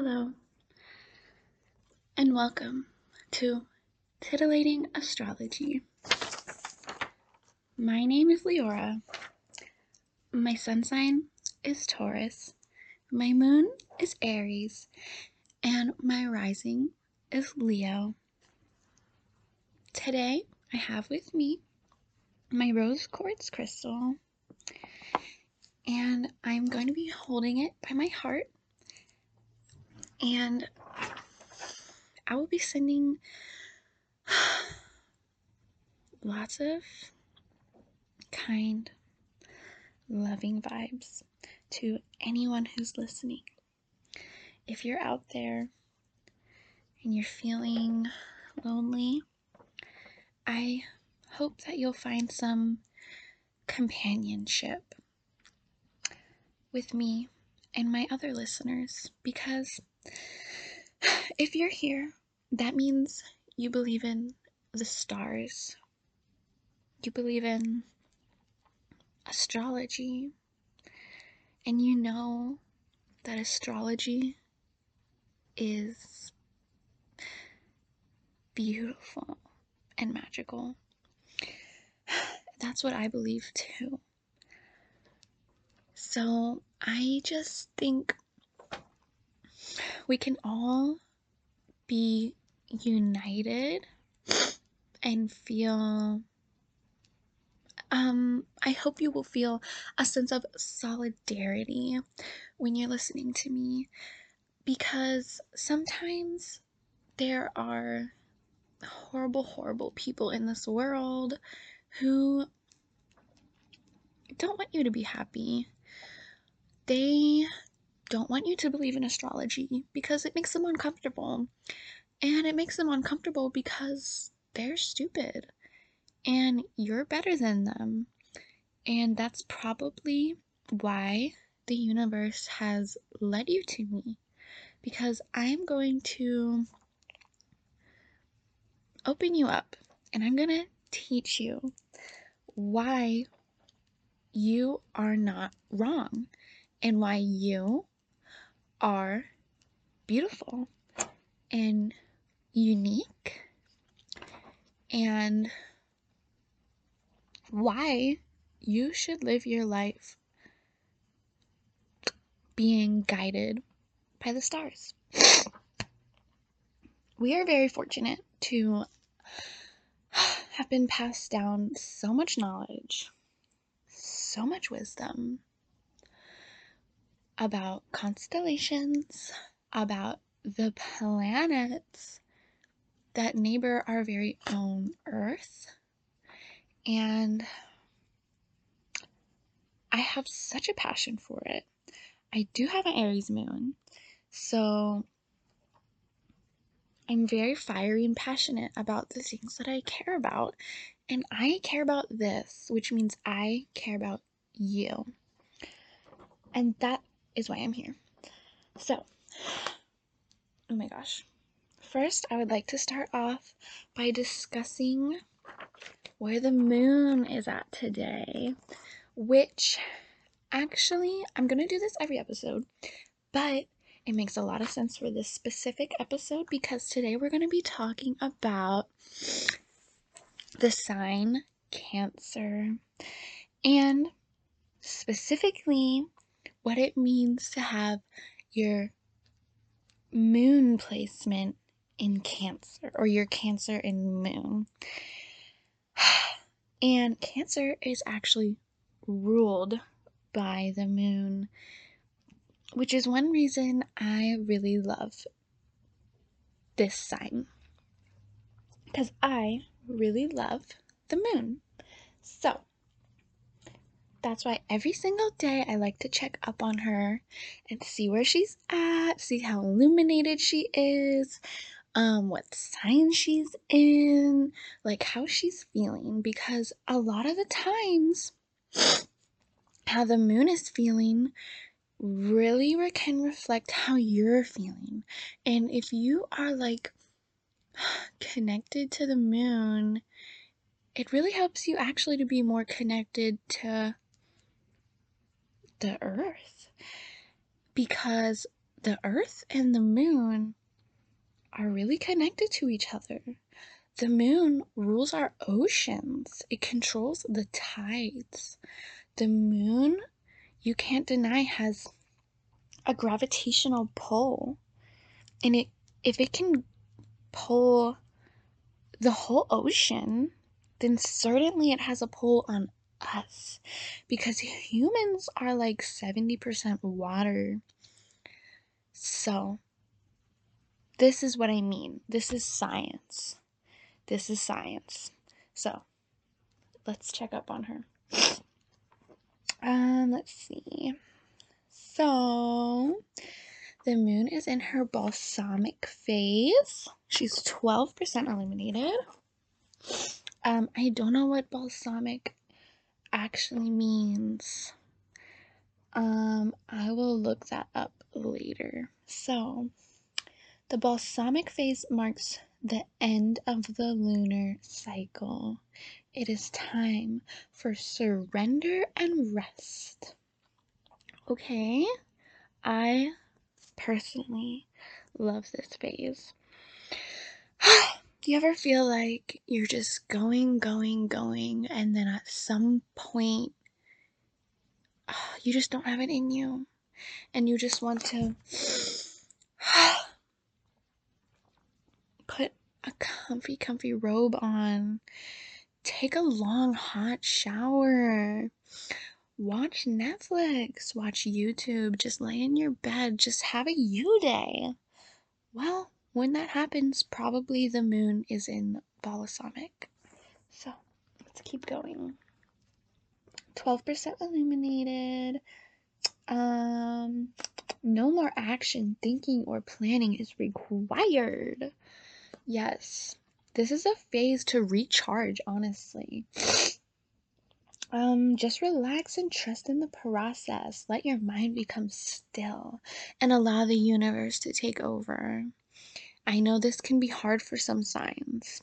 Hello, and welcome to Titillating Astrology. My name is Leora. My sun sign is Taurus. My moon is Aries. And my rising is Leo. Today, I have with me my rose quartz crystal. And I'm going to be holding it by my heart and I will be sending lots of kind, loving vibes to anyone who's listening. If you're out there and you're feeling lonely, I hope that you'll find some companionship with me and my other listeners because if you're here, that means you believe in the stars. You believe in astrology. And you know that astrology is beautiful and magical. That's what I believe too. So I just think we can all be united and feel um I hope you will feel a sense of solidarity when you're listening to me because sometimes there are horrible horrible people in this world who don't want you to be happy. They don't want you to believe in astrology because it makes them uncomfortable. And it makes them uncomfortable because they're stupid and you're better than them. And that's probably why the universe has led you to me because I'm going to open you up and I'm going to teach you why you are not wrong and why you are beautiful and unique and why you should live your life being guided by the stars. We are very fortunate to have been passed down so much knowledge, so much wisdom, about constellations, about the planets that neighbor our very own Earth. And I have such a passion for it. I do have an Aries moon, so I'm very fiery and passionate about the things that I care about. And I care about this, which means I care about you. And that is why I'm here. So, oh my gosh. First, I would like to start off by discussing where the moon is at today, which actually, I'm going to do this every episode, but it makes a lot of sense for this specific episode because today we're going to be talking about the sign Cancer and specifically what it means to have your moon placement in Cancer or your Cancer in moon. And Cancer is actually ruled by the moon, which is one reason I really love this sign. Because I really love the moon. So, that's why every single day I like to check up on her and see where she's at, see how illuminated she is, um, what sign she's in, like how she's feeling. Because a lot of the times, how the moon is feeling really can reflect how you're feeling. And if you are like connected to the moon, it really helps you actually to be more connected to the earth because the earth and the moon are really connected to each other. The moon rules our oceans, it controls the tides. The moon, you can't deny, has a gravitational pull. And it if it can pull the whole ocean, then certainly it has a pull on us because humans are like 70% water. So, this is what I mean. This is science. This is science. So, let's check up on her. Um, let's see. So, the moon is in her balsamic phase. She's 12% illuminated. Um, I don't know what balsamic actually means. Um, I will look that up later. So, the balsamic phase marks the end of the lunar cycle. It is time for surrender and rest. Okay, I personally love this phase. Do you ever feel like you're just going, going, going, and then at some point you just don't have it in you, and you just want to put a comfy, comfy robe on, take a long, hot shower, watch Netflix, watch YouTube, just lay in your bed, just have a you day. Well, when that happens, probably the moon is in balsamic. So let's keep going. 12% illuminated. Um, no more action, thinking, or planning is required. Yes, this is a phase to recharge, honestly. Um, just relax and trust in the process. Let your mind become still and allow the universe to take over. I know this can be hard for some signs.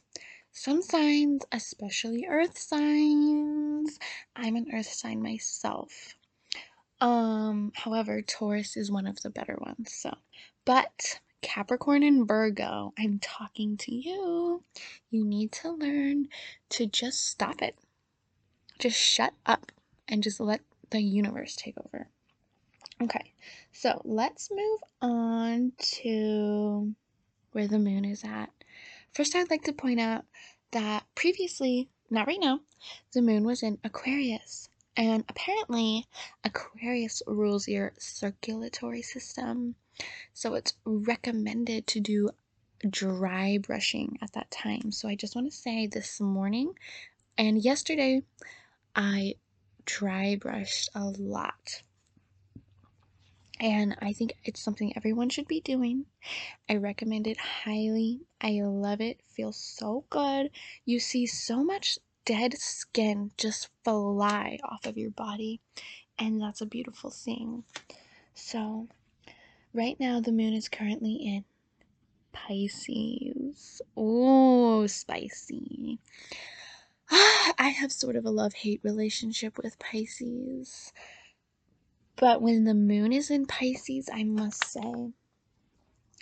Some signs, especially earth signs, I'm an earth sign myself. Um, however, Taurus is one of the better ones. So, but Capricorn and Virgo, I'm talking to you. You need to learn to just stop it. Just shut up and just let the universe take over. Okay, so let's move on to where the moon is at. First, I'd like to point out that previously, not right now, the moon was in Aquarius. And apparently, Aquarius rules your circulatory system. So it's recommended to do dry brushing at that time. So I just want to say this morning and yesterday, I dry brushed a lot. And I think it's something everyone should be doing. I recommend it highly. I love it. Feels so good. You see so much dead skin just fly off of your body. And that's a beautiful thing. So, right now, the moon is currently in Pisces. Oh, spicy. I have sort of a love hate relationship with Pisces. But when the moon is in Pisces, I must say,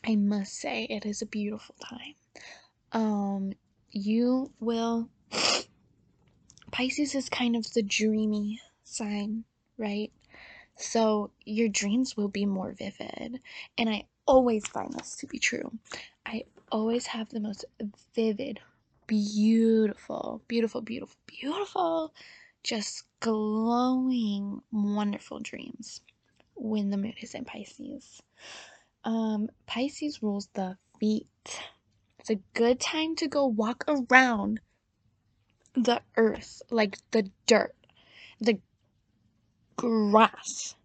I must say, it is a beautiful time. Um, you will. Pisces is kind of the dreamy sign, right? So your dreams will be more vivid. And I always find this to be true. I always have the most vivid, beautiful, beautiful, beautiful, beautiful, just glowing, wonderful dreams when the moon is in Pisces. Um, Pisces rules the feet. It's a good time to go walk around the earth, like the dirt, the grass,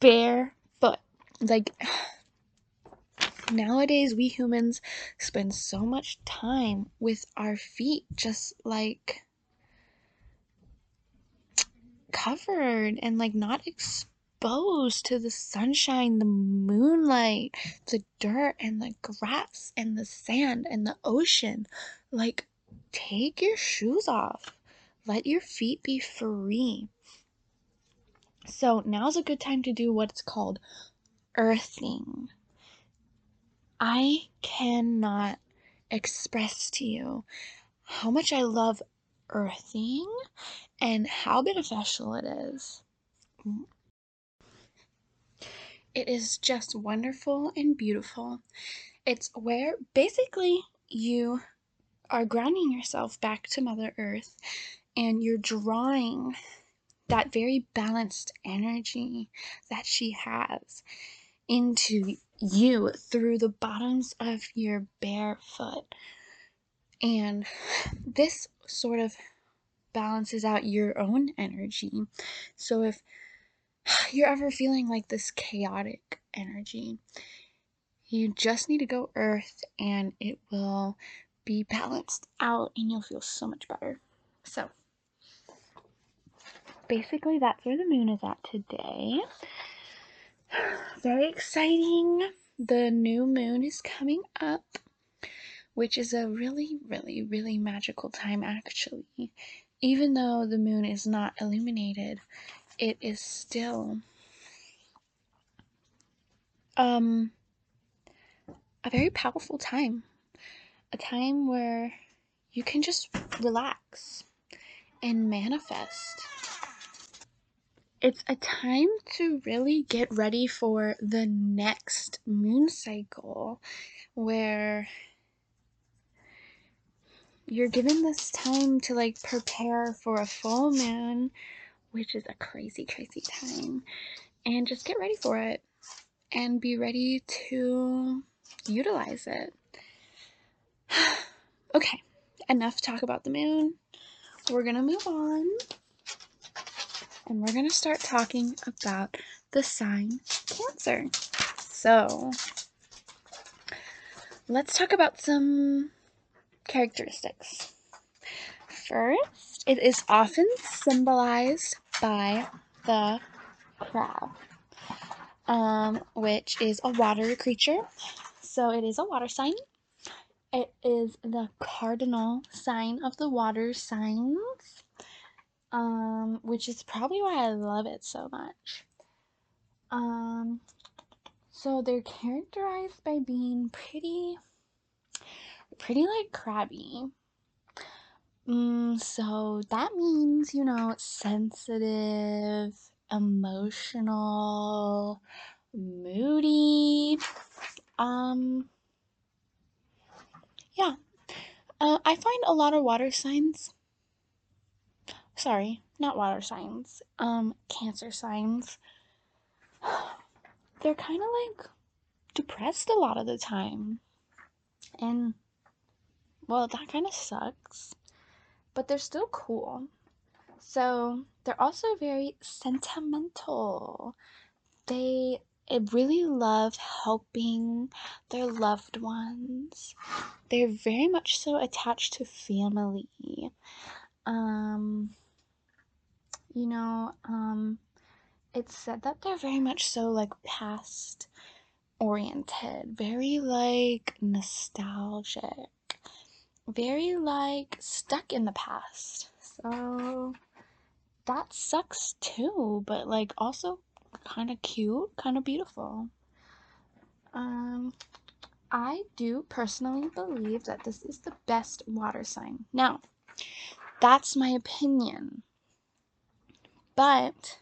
barefoot. Like, nowadays, we humans spend so much time with our feet just like covered and like not exposed to the sunshine, the moonlight, the dirt and the grass and the sand and the ocean. Like, take your shoes off. Let your feet be free. So, now's a good time to do what's called earthing. I cannot express to you how much I love earthing and how beneficial it is. It is just wonderful and beautiful. It's where basically you are grounding yourself back to Mother Earth and you're drawing that very balanced energy that she has into you through the bottoms of your bare foot. And this sort of balances out your own energy. So if you're ever feeling like this chaotic energy, you just need to go earth and it will be balanced out and you'll feel so much better. So, basically, that's where the moon is at today. Very exciting. The new moon is coming up, which is a really, really, really magical time, actually. Even though the moon is not illuminated, it is still um a very powerful time. A time where you can just relax and manifest. It's a time to really get ready for the next moon cycle where you're given this time to like prepare for a full moon, which is a crazy, crazy time, and just get ready for it and be ready to utilize it. okay, enough talk about the moon. We're gonna move on and we're gonna start talking about the sign Cancer. So, let's talk about some characteristics. First, it is often symbolized by the crab, um, which is a water creature. So it is a water sign. It is the cardinal sign of the water signs, um, which is probably why I love it so much. Um, so they're characterized by being pretty, pretty like crabby. Mm, so that means, you know, sensitive, emotional, moody. Um, yeah. Uh, I find a lot of water signs. Sorry, not water signs. Um, cancer signs. They're kind of like depressed a lot of the time. And, well, that kind of sucks but they're still cool. So they're also very sentimental. They really love helping their loved ones. They're very much so attached to family. Um, you know, um, it's said that they're very much so like past oriented, very like nostalgic very like stuck in the past. So that sucks too, but like also kind of cute, kind of beautiful. Um I do personally believe that this is the best water sign. Now, that's my opinion. But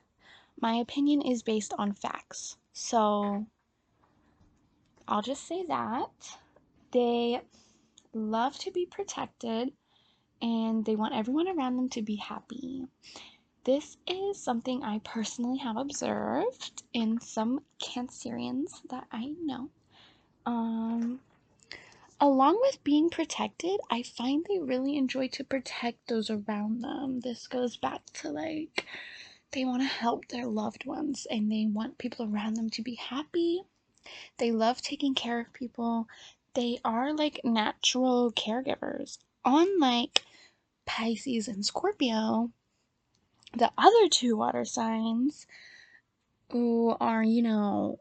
my opinion is based on facts. So I'll just say that they love to be protected and they want everyone around them to be happy. This is something I personally have observed in some Cancerians that I know. Um, along with being protected, I find they really enjoy to protect those around them. This goes back to like they want to help their loved ones and they want people around them to be happy. They love taking care of people they are like natural caregivers. Unlike Pisces and Scorpio, the other two water signs who are, you know,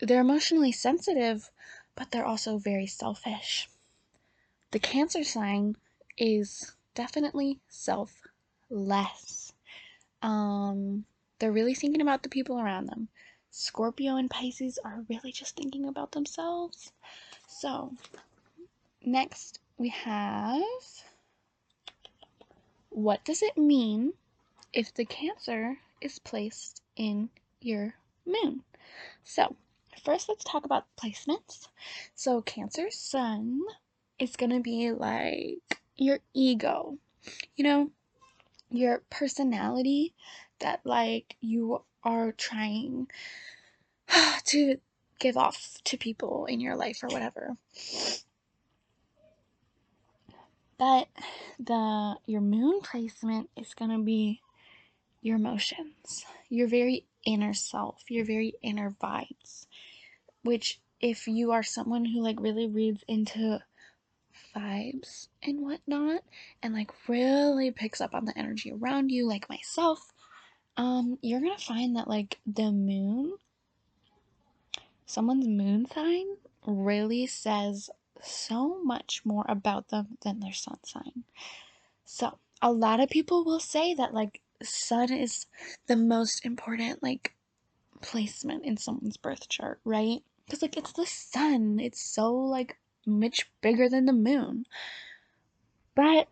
they're emotionally sensitive, but they're also very selfish. The Cancer sign is definitely selfless. Um, they're really thinking about the people around them. Scorpio and Pisces are really just thinking about themselves. So, next we have what does it mean if the Cancer is placed in your moon? So, first let's talk about placements. So, Cancer Sun is going to be like your ego, you know, your personality that like you are trying to give off to people in your life or whatever. But the your moon placement is going to be your emotions, your very inner self, your very inner vibes, which if you are someone who like really reads into vibes and whatnot and like really picks up on the energy around you like myself um you're gonna find that like the moon someone's moon sign really says so much more about them than their sun sign. So, a lot of people will say that like sun is the most important like placement in someone's birth chart, right? Because like it's the sun. It's so like much bigger than the moon. But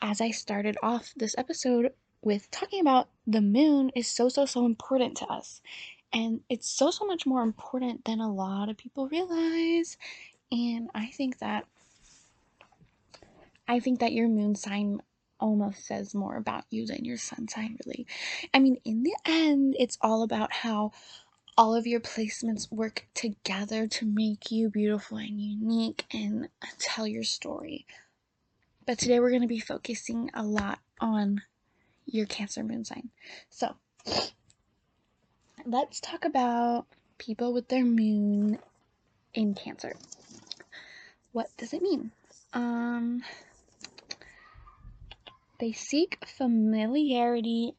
as I started off this episode with talking about the moon is so so so important to us. And it's so so much more important than a lot of people realize. And i think that i think that your moon sign almost says more about you than your sun sign really. I mean in the end it's all about how all of your placements work together to make you beautiful and unique and tell your story. But today we're going to be focusing a lot on your cancer moon sign so let's talk about people with their moon in Cancer. What does it mean? Um, they seek familiarity,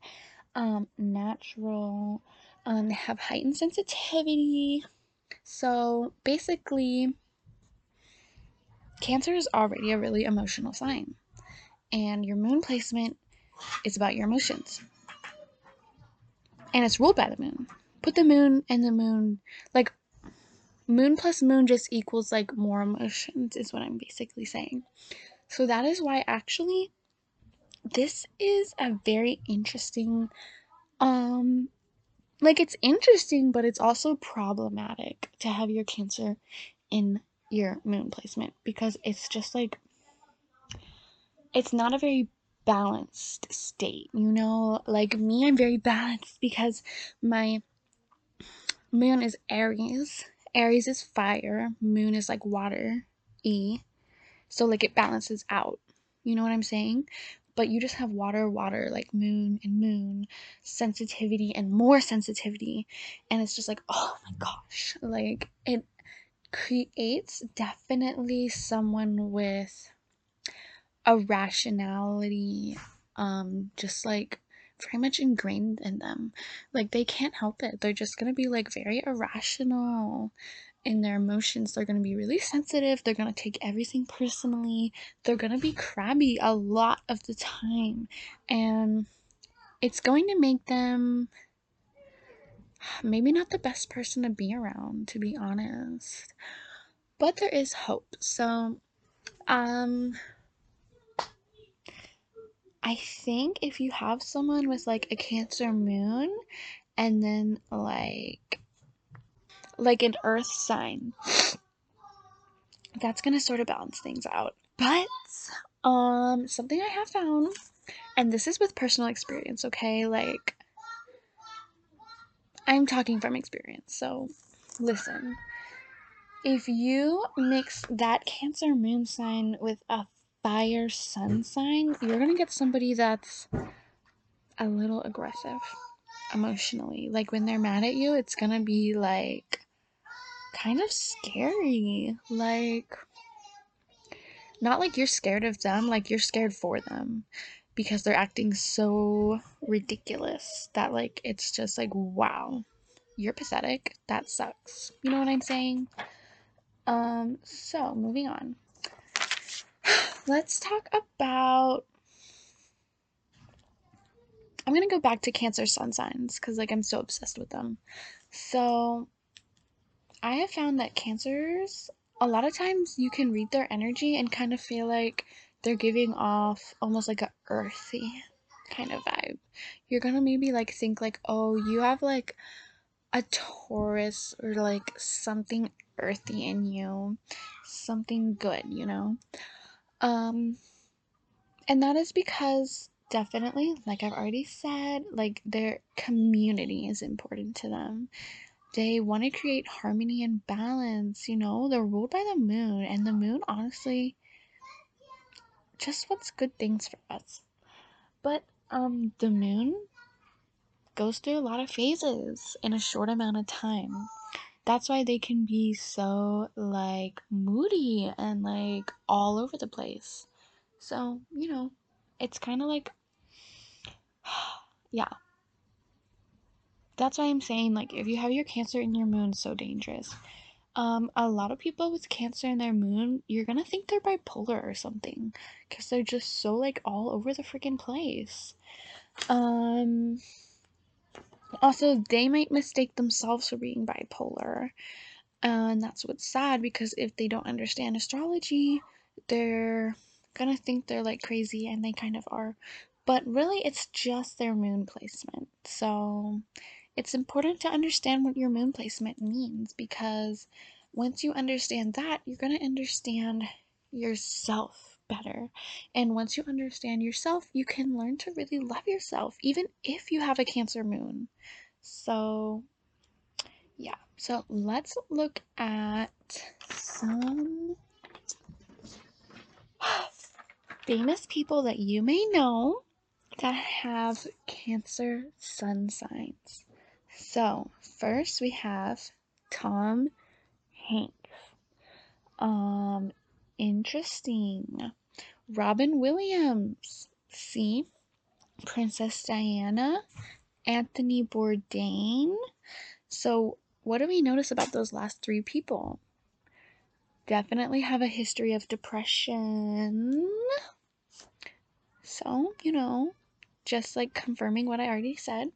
um, natural, um, they have heightened sensitivity. So basically, Cancer is already a really emotional sign, and your moon placement is about your emotions and it's ruled by the moon. Put the moon and the moon, like, moon plus moon just equals like more emotions, is what I'm basically saying. So that is why actually this is a very interesting, um, like, it's interesting, but it's also problematic to have your Cancer in your moon placement because it's just like, it's not a very balanced state, you know? Like me, I'm very balanced because my moon is Aries. Aries is fire, moon is like water, E. So like it balances out. You know what I'm saying? But you just have water, water, like moon and moon, sensitivity and more sensitivity. And it's just like, oh my gosh. Like it creates definitely someone with a rationality um just like very much ingrained in them. Like they can't help it. They're just going to be like very irrational in their emotions. They're going to be really sensitive. They're going to take everything personally. They're going to be crabby a lot of the time. And it's going to make them maybe not the best person to be around to be honest. But there is hope. So um I think if you have someone with like a Cancer moon and then like like an earth sign that's going to sort of balance things out. But um something I have found and this is with personal experience, okay? Like I'm talking from experience. So listen. If you mix that Cancer moon sign with a fire sun sign, you're gonna get somebody that's a little aggressive emotionally. Like when they're mad at you, it's gonna be like kind of scary. Like, not like you're scared of them, like you're scared for them because they're acting so ridiculous that, like, it's just like, wow, you're pathetic. That sucks. You know what I'm saying? Um, so moving on let's talk about I'm gonna go back to Cancer sun signs because like I'm so obsessed with them. So I have found that Cancers, a lot of times you can read their energy and kind of feel like they're giving off almost like a earthy kind of vibe. You're gonna maybe like think like, oh, you have like a Taurus or like something earthy in you, something good, you know? Um, and that is because definitely, like I've already said, like their community is important to them. They want to create harmony and balance, you know? They're ruled by the moon, and the moon honestly just wants good things for us. But um the moon goes through a lot of phases in a short amount of time. That's why they can be so like moody and like all over the place. So, you know, it's kind of like yeah. That's why I'm saying like if you have your cancer in your moon so dangerous. Um a lot of people with cancer in their moon, you're to think they're bipolar or something cuz they're just so like all over the freaking place. Um also they might mistake themselves for being bipolar. And that's what's sad because if they don't understand astrology, they're gonna think they're like crazy and they kind of are. But really, it's just their moon placement. So it's important to understand what your moon placement means because once you understand that, you're gonna understand yourself better. And once you understand yourself, you can learn to really love yourself, even if you have a Cancer moon. So, yeah. So let's look at some famous people that you may know that have Cancer sun signs. So, first we have Tom Hanks. Um, interesting. Robin Williams. See? Princess Diana. Anthony Bourdain. So, what do we notice about those last three people? Definitely have a history of depression. So, you know, just like confirming what I already said.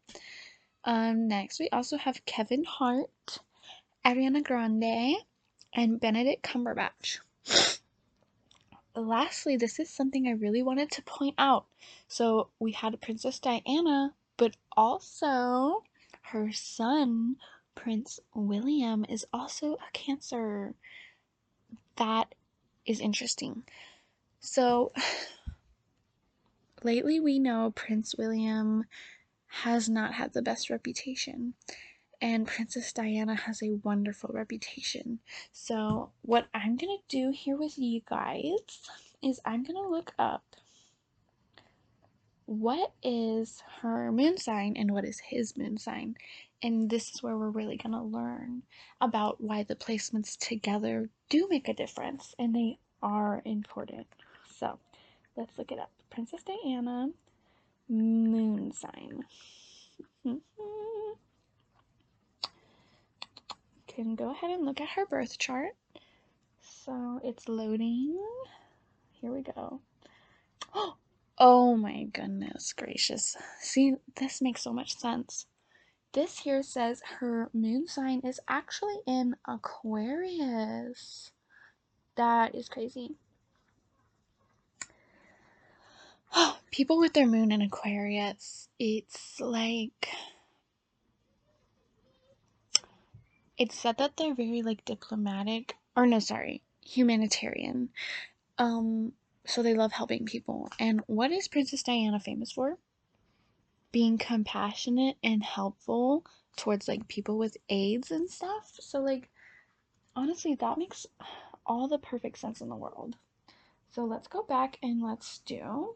Um, next, we also have Kevin Hart, Ariana Grande, and Benedict Cumberbatch. Lastly, this is something I really wanted to point out. So, we had Princess Diana, but also her son, Prince William, is also a Cancer. That is interesting. So, lately we know Prince William has not had the best reputation and Princess Diana has a wonderful reputation. So, what I'm going to do here with you guys is I'm going to look up what is her moon sign and what is his moon sign. And this is where we're really going to learn about why the placements together do make a difference and they are important. So, let's look it up. Princess Diana, moon sign. can go ahead and look at her birth chart. So it's loading. Here we go. Oh my goodness gracious. See, this makes so much sense. This here says her moon sign is actually in Aquarius. That is crazy. People with their moon in Aquarius, it's like it's said that they're very like diplomatic or no sorry humanitarian. Um so they love helping people. And what is princess diana famous for? Being compassionate and helpful towards like people with aids and stuff. So like honestly that makes all the perfect sense in the world. So let's go back and let's do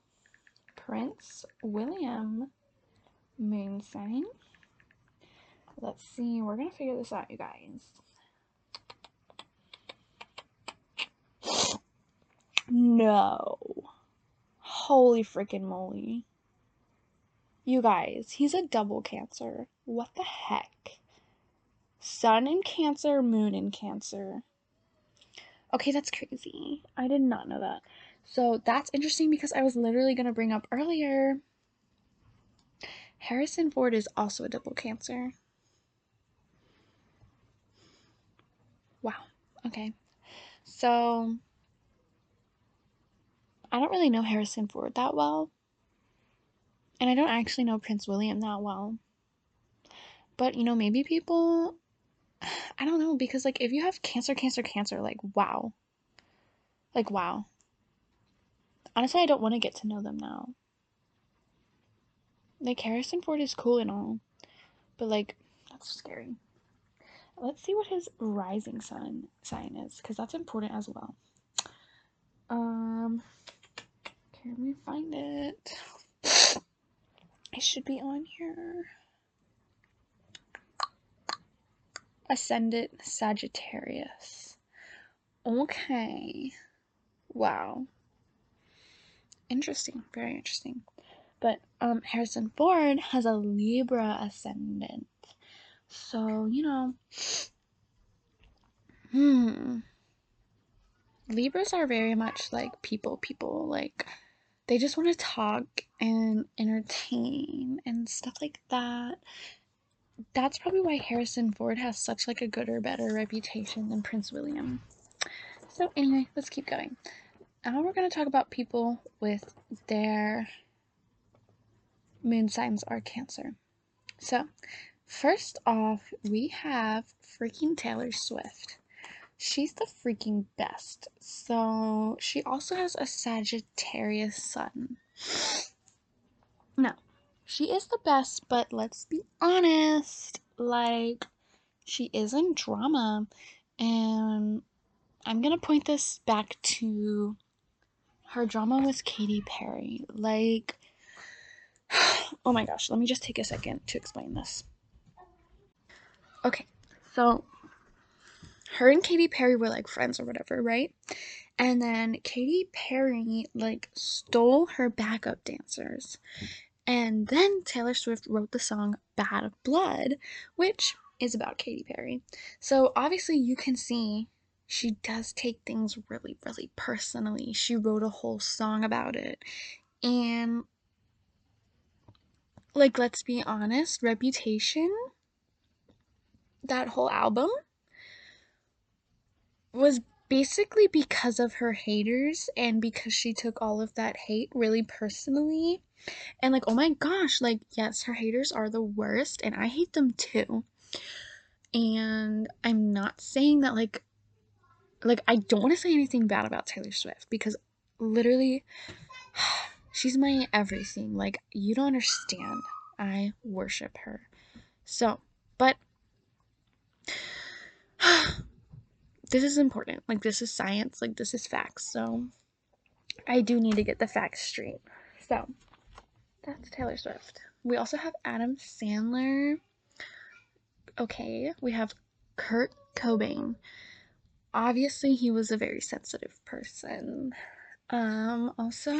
prince william moon sign Let's see. We're going to figure this out, you guys. No. Holy freaking moly. You guys, he's a double cancer. What the heck? Sun in Cancer, Moon in Cancer. Okay, that's crazy. I did not know that. So that's interesting because I was literally going to bring up earlier Harrison Ford is also a double Cancer. Wow. Okay. So I don't really know Harrison Ford that well. And I don't actually know Prince William that well. But you know, maybe people I don't know because like if you have cancer, cancer, cancer, like wow. Like wow. Honestly, I don't want to get to know them now. Like Harrison Ford is cool and all, but like that's scary. Let's see what his rising sun sign is because that's important as well. Um, can we find it? It should be on here. Ascendant Sagittarius. Okay. Wow. Interesting. Very interesting. But um, Harrison Ford has a Libra ascendant. So, you know, hmm. Libras are very much like people, people. Like, they just want to talk and entertain and stuff like that. That's probably why Harrison Ford has such like a good or better reputation than Prince William. So anyway, let's keep going. Now we're going to talk about people with their moon signs are Cancer. So, first off, we have freaking Taylor Swift. She's the freaking best. So, she also has a Sagittarius sun. No, she is the best, but let's be honest. Like, she is in drama. And I'm going to point this back to her drama with Katy Perry. Like, oh my gosh, let me just take a second to explain this. Okay, so her and Katy Perry were like friends or whatever, right? And then Katy Perry like stole her backup dancers. And then Taylor Swift wrote the song Bad Blood, which is about Katy Perry. So obviously you can see she does take things really, really personally. She wrote a whole song about it. And like let's be honest, Reputation, that whole album was basically because of her haters and because she took all of that hate really personally. And like, oh my gosh, like yes, her haters are the worst and I hate them too. And I'm not saying that like like I don't want to say anything bad about Taylor Swift because literally She's my everything. Like, you don't understand. I worship her. So, but this is important. Like, this is science. Like, this is facts. So, I do need to get the facts straight. So, that's Taylor Swift. We also have Adam Sandler. Okay, we have Kurt Cobain. Obviously, he was a very sensitive person. Um, also,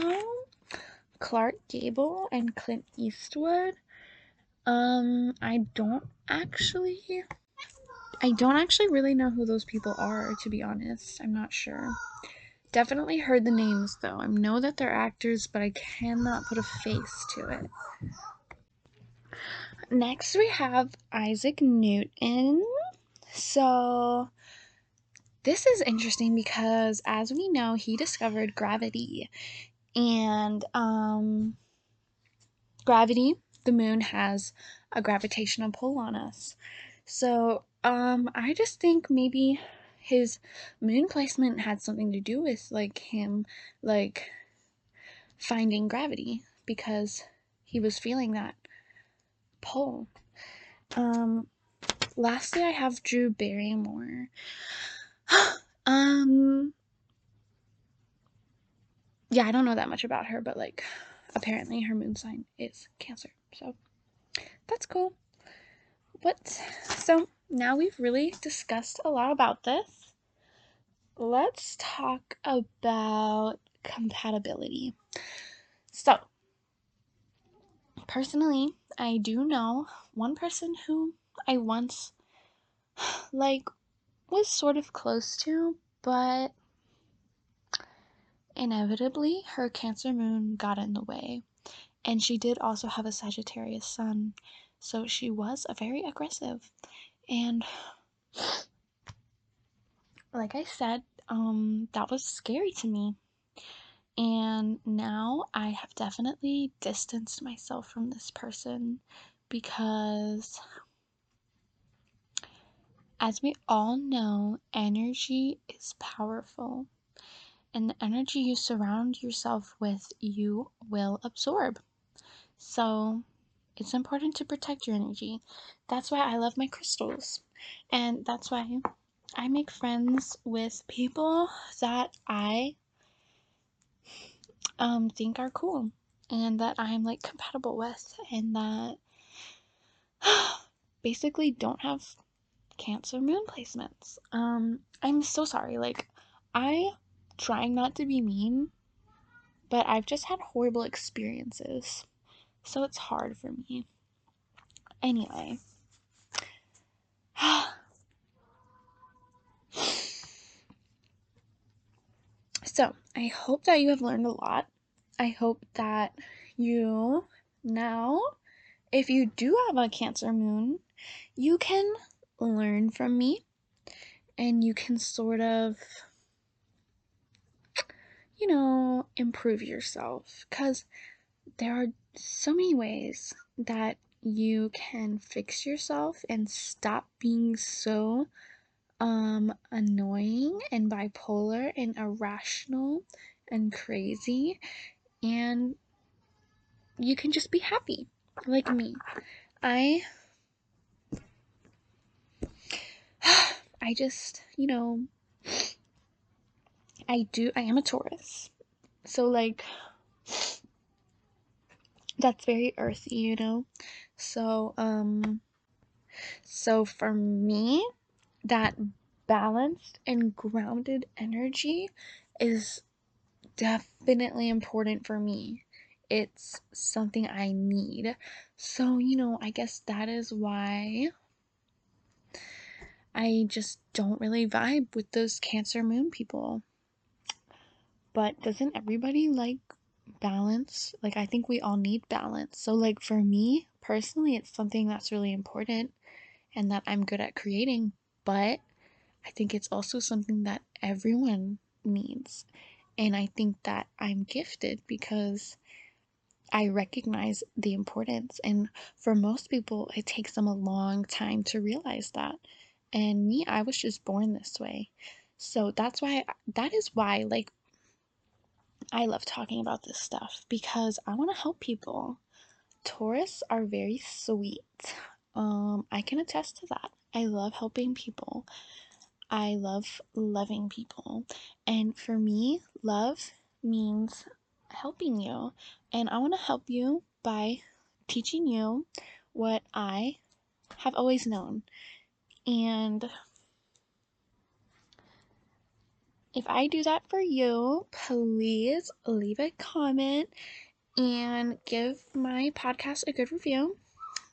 Clark Gable and Clint Eastwood. Um, I don't actually I don't actually really know who those people are, to be honest. I'm not sure. Definitely heard the names though. I know that they're actors, but I cannot put a face to it. Next, we have Isaac Newton. So, this is interesting because, as we know, he discovered gravity and um, gravity, the moon has a gravitational pull on us. So um, I just think maybe his moon placement had something to do with like him like finding gravity because he was feeling that pull. Um, lastly, I have Drew Barrymore. um, yeah, I don't know that much about her, but like apparently her moon sign is Cancer. So that's cool. But so now we've really discussed a lot about this. Let's talk about compatibility. So, personally, I do know one person who I once like was sort of close to, but inevitably her Cancer moon got in the way. And she did also have a Sagittarius sun. So she was a very aggressive. And like I said, um, that was scary to me. And now I have definitely distanced myself from this person because, as we all know, energy is powerful. And the energy you surround yourself with, you will absorb. So it's important to protect your energy. That's why I love my crystals. And that's why I make friends with people that I um think are cool and that I'm like compatible with and that basically don't have cancer moon placements. Um I'm so sorry. Like I trying not to be mean, but I've just had horrible experiences so it's hard for me. Anyway. So, I hope that you have learned a lot. I hope that you now, if you do have a Cancer moon, you can learn from me and you can sort of, you know, improve yourself. Because there are so many ways that you can fix yourself and stop being so um annoying and bipolar and irrational and crazy. And you can just be happy like me. I i just you know i do i am a taurus. So like that's very earthy, you know? So, um, so for me, that balanced and grounded energy is definitely important for me. It's something I need. So, you know, I guess that is why I just don't really vibe with those Cancer Moon people. But doesn't everybody like balance. Like, I think we all need balance. So, like, for me personally, it's something that's really important and that I'm good at creating. But I think it's also something that everyone needs. And I think that I'm gifted because I recognize the importance. And for most people, it takes them a long time to realize that. And me, I was just born this way. So that's why, that is why, like, I love talking about this stuff because I want to help people. Taurus are very sweet. Um, I can attest to that. I love helping people. I love loving people. And for me, love means helping you. And I want to help you by teaching you what I have always known. And if I do that for you, please leave a comment and give my podcast a good review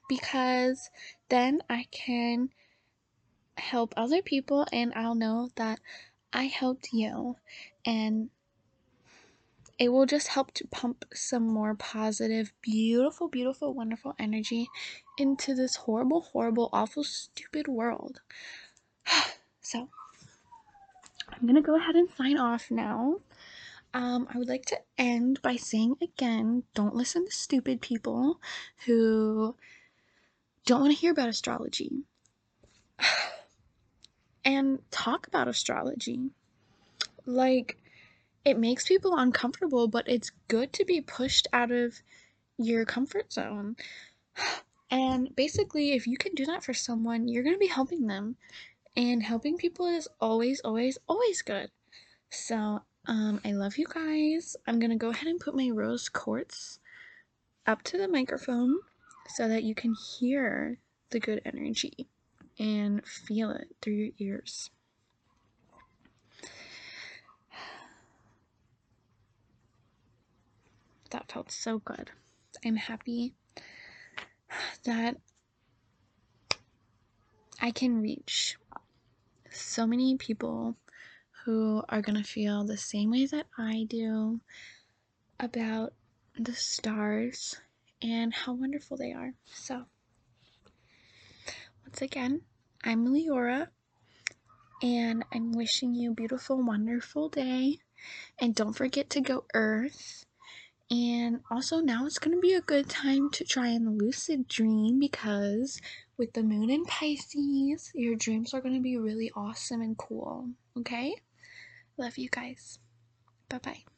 because then I can help other people and I'll know that I helped you and it will just help to pump some more positive, beautiful, beautiful, wonderful energy into this horrible, horrible, awful, stupid world. so, I'm gonna go ahead and sign off now. Um, I would like to end by saying again don't listen to stupid people who don't want to hear about astrology and talk about astrology. Like, it makes people uncomfortable, but it's good to be pushed out of your comfort zone. And basically, if you can do that for someone, you're going to be helping them. And helping people is always, always, always good. So, um, I love you guys. I'm gonna go ahead and put my rose quartz up to the microphone so that you can hear the good energy and feel it through your ears. That felt so good. I'm happy that I can reach so many people who are going to feel the same way that I do about the stars and how wonderful they are. So, once again, I'm Leora, and I'm wishing you a beautiful, wonderful day. And don't forget to go Earth. And also, now it's going to be a good time to try and lucid dream because with the moon in Pisces, your dreams are going to be really awesome and cool. Okay? Love you guys. Bye bye.